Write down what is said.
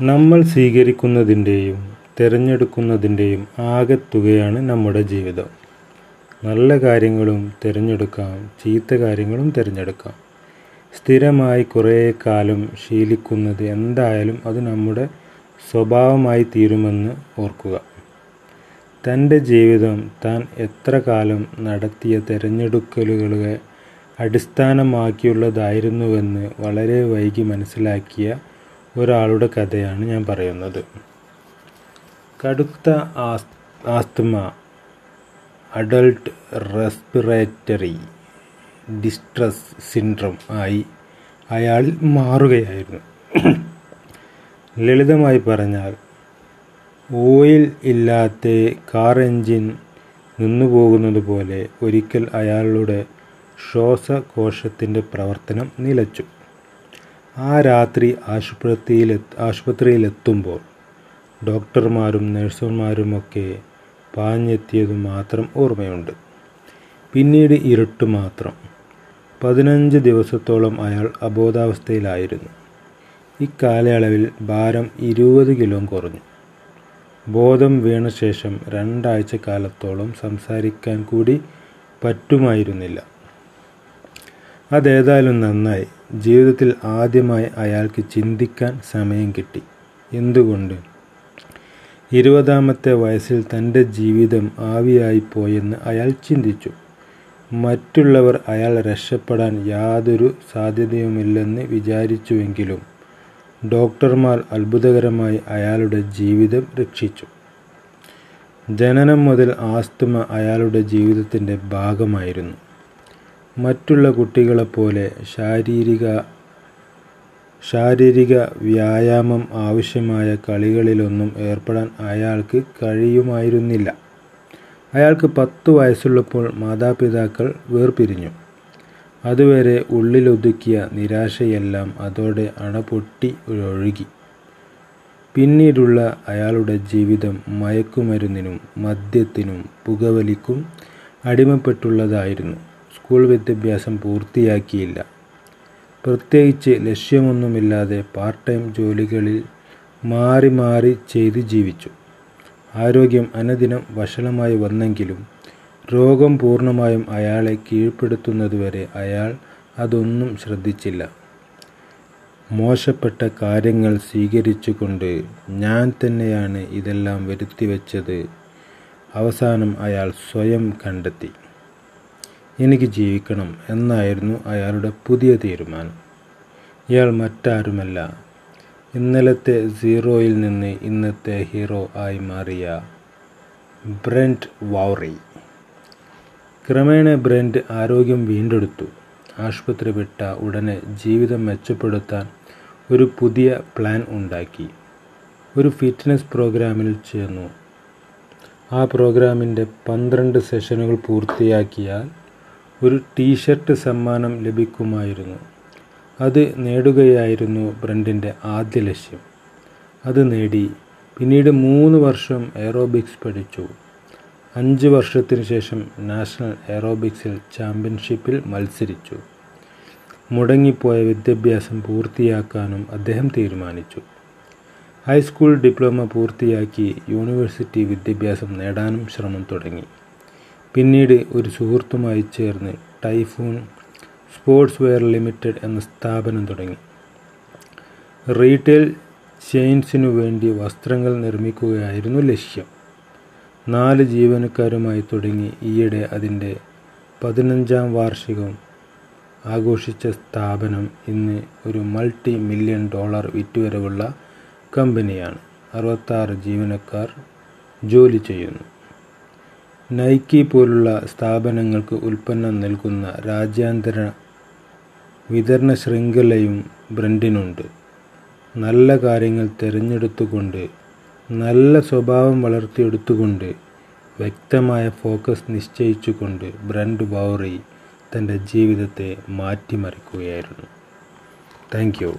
നമ്മൾ സ്വീകരിക്കുന്നതിന്റെയും തിരഞ്ഞെടുക്കുന്നതിന്റെയും ആകെത്തുകയാണ് നമ്മുടെ ജീവിതം. നല്ല കാര്യങ്ങളും തിരഞ്ഞെടുക്കാം ചീത്ത കാര്യങ്ങളും തിരഞ്ഞെടുക്കാം. സ്ഥിരമായി കുറേ കാലം ശീലിക്കുന്നത് എന്തായാലും അത് നമ്മുടെ സ്വഭാവമായി തീരുമെന്ന് ഓർക്കുക. തന്റെ ജീവിതം താൻ എത്ര കാലം നടത്തിയ തിരഞ്ഞെടുക്കലുകളെ അടിസ്ഥാനമാക്കിയുള്ളതായിരുന്നുവെന്ന് വളരെ വൈകി മനസ്സിലാക്കിയ ഒരാളുടെ കഥയാണ് ഞാൻ പറയുന്നത്. കടുത്ത as asthma adult respiratory distress syndrome ആയി അയാൾ മാറുകയായിരുന്നു. ലളിതമായി പറഞ്ഞാൽ ഓയിൽ ഇല്ലാത്ത കാർ എൻജിൻ നിന്നുപോകുന്നത് പോലെ ഒരിക്കൽ അയാളുടെ ശ്വാസകോശത്തിന്റെ പ്രവർത്തനം നിലച്ചു. ആ രാത്രി ആശുപത്രിയിൽ ആശുപത്രിയിലെത്തുമ്പോൾ ഡോക്ടർമാരും നഴ്സുമാരുമൊക്കെ പാഞ്ഞെത്തിയത് മാത്രം ഓർമ്മയുണ്ട്. പിന്നീട് ഇരുട്ട് മാത്രം. പതിനഞ്ച് ദിവസത്തോളം അയാൾ അബോധാവസ്ഥയിലായിരുന്നു. ഇക്കാലയളവിൽ ഭാരം ഇരുപത് കിലോ കുറഞ്ഞു. ബോധം വീണ ശേഷം രണ്ടാഴ്ച കാലത്തോളം സംസാരിക്കാൻ കൂടി പറ്റുമായിരുന്നില്ല. അതേതായാലും നന്നായി. ജീവിതത്തിൽ ആദ്യമായി അയാൾക്ക് ചിന്തിക്കാൻ സമയം കിട്ടി. എന്തുകൊണ്ട്? ഇരുപതാമത്തെ വയസ്സിൽ തന്റെ ജീവിതം ആവിയായി പോയെന്ന് അയാൾ ചിന്തിച്ചു. മറ്റുള്ളവർ അയാൾ രക്ഷപ്പെടാൻ യാതൊരു സാധ്യതയുമില്ലെന്ന് വിചാരിച്ചുവെങ്കിലും ഡോക്ടർമാർ അത്ഭുതകരമായി അയാളുടെ ജീവിതം രക്ഷിച്ചു. ജനനം മുതൽ ആസ്തുമ അയാളുടെ ജീവിതത്തിന്റെ ഭാഗമായിരുന്നു. മറ്റുള്ള കുട്ടികളെപ്പോലെ ശാരീരിക ശാരീരിക വ്യായാമം ആവശ്യമായ കളികളിലൊന്നും ഏർപ്പെടാൻ അയാൾക്ക് കഴിയുമായിരുന്നില്ല. അയാൾക്ക് പത്തു വയസ്സുള്ളപ്പോൾ മാതാപിതാക്കൾ വേർപിരിഞ്ഞു. അതുവരെ ഉള്ളിലൊതുക്കിയ നിരാശയെല്ലാം അതോടെ അണപൊട്ടി ഒഴുകി. പിന്നീടുള്ള അയാളുടെ ജീവിതം മയക്കുമരുന്നിനും മദ്യത്തിനും പുകവലിക്കും അടിമപ്പെട്ടുള്ളതായിരുന്നു. സ്കൂൾ വിദ്യാഭ്യാസം പൂർത്തിയാക്കിയില്ല. പ്രത്യേകിച്ച് ലക്ഷ്യമൊന്നുമില്ലാതെ പാർട്ട് ടൈം ജോലികളിൽ മാറി മാറി ചെയ്ത് ജീവിച്ചു. ആരോഗ്യം അനുദിനം വഷളമായി വന്നെങ്കിലും രോഗം പൂർണമായും അയാളെ കീഴ്പ്പെടുത്തുന്നതുവരെ അയാൾ അതൊന്നും ശ്രദ്ധിച്ചില്ല. മോശപ്പെട്ട കാര്യങ്ങൾ സ്വീകരിച്ചുകൊണ്ട് ഞാൻ തന്നെയാണ് ഇതെല്ലാം വരുത്തിവെച്ചത്. അവസാനം അയാൾ സ്വയം കണ്ടെത്തി. എനിക്ക് ജീവിക്കണം എന്നായിരുന്നു അയാളുടെ പുതിയ തീരുമാനം. ഇയാൾ മറ്റാരുമല്ല. ഇന്നലത്തെ സീറോയിൽ നിന്ന് ഇന്നത്തെ ഹീറോ ആയി മാറിയ ബ്രെന്റ് വൗറി. ക്രമേണ ബ്രെന്റ് ആരോഗ്യം വീണ്ടെടുത്തു. ആശുപത്രി വിട്ട ഉടനെ ജീവിതം മെച്ചപ്പെടുത്താൻ ഒരു പുതിയ പ്ലാൻ ഉണ്ടാക്കി. ഒരു ഫിറ്റ്നസ് പ്രോഗ്രാമിൽ ചേർന്നു. ആ പ്രോഗ്രാമിന്റെ പന്ത്രണ്ട് സെഷനുകൾ പൂർത്തിയാക്കിയാൽ ഒരു ടീഷർട്ട് സമ്മാനം ലഭിക്കുമായിരുന്നു. അത് നേടുകയായിരുന്നു ബ്രണ്ടിന്റെ ആദ്യ ലക്ഷ്യം. അത് നേടി പിന്നീട് മൂന്ന് വർഷം എയറോബിക്സ് പഠിച്ചു. അഞ്ച് വർഷത്തിനു ശേഷം നാഷണൽ എയറോബിക്സിൽ ചാമ്പ്യൻഷിപ്പിൽ മത്സരിച്ചു. മുടങ്ങിപ്പോയ വിദ്യാഭ്യാസം പൂർത്തിയാക്കാനും അദ്ദേഹം തീരുമാനിച്ചു. ഹൈസ്കൂൾ ഡിപ്ലോമ പൂർത്തിയാക്കി യൂണിവേഴ്സിറ്റി വിദ്യാഭ്യാസം നേടാനും ശ്രമം തുടങ്ങി. പിന്നീട് ഒരു സുഹൃത്തുമായി ചേർന്ന് ടൈഫൂൺ സ്പോർട്സ് വെയർ ലിമിറ്റഡ് എന്ന സ്ഥാപനം തുടങ്ങി. റീറ്റെയിൽ ചെയിൻസിനു വേണ്ടി വസ്ത്രങ്ങൾ നിർമ്മിക്കുകയായിരുന്നു ലക്ഷ്യം. നാല് ജീവനക്കാരുമായി തുടങ്ങി ഈയിടെ അതിന്റെ പതിനഞ്ചാം വാർഷികം ആഘോഷിച്ച സ്ഥാപനം ഇന്ന് ഒരു മൾട്ടി മില്യൺ ഡോളർ വിറ്റുവരവുള്ള കമ്പനിയാണ്. അറുപത്താറ് ജീവനക്കാർ ജോലി ചെയ്യുന്നു. നൈക്കി പോലുള്ള സ്ഥാപനങ്ങൾക്ക് ഉൽപ്പന്നം നൽകുന്ന രാജ്യാന്തര വിതരണ ശൃംഖലയും ബ്രണ്ടിനുണ്ട് നല്ല കാര്യങ്ങൾ തിരഞ്ഞെടുത്തുകൊണ്ട് നല്ല സ്വഭാവം വളർത്തിയെടുത്തുകൊണ്ട് വ്യക്തമായ ഫോക്കസ് നിശ്ചയിച്ചുകൊണ്ട് ബ്രണ്ട് ബൗറി തന്റെ ജീവിതത്തെ മാറ്റിമറിക്കുകയായിരുന്നു. Thank you.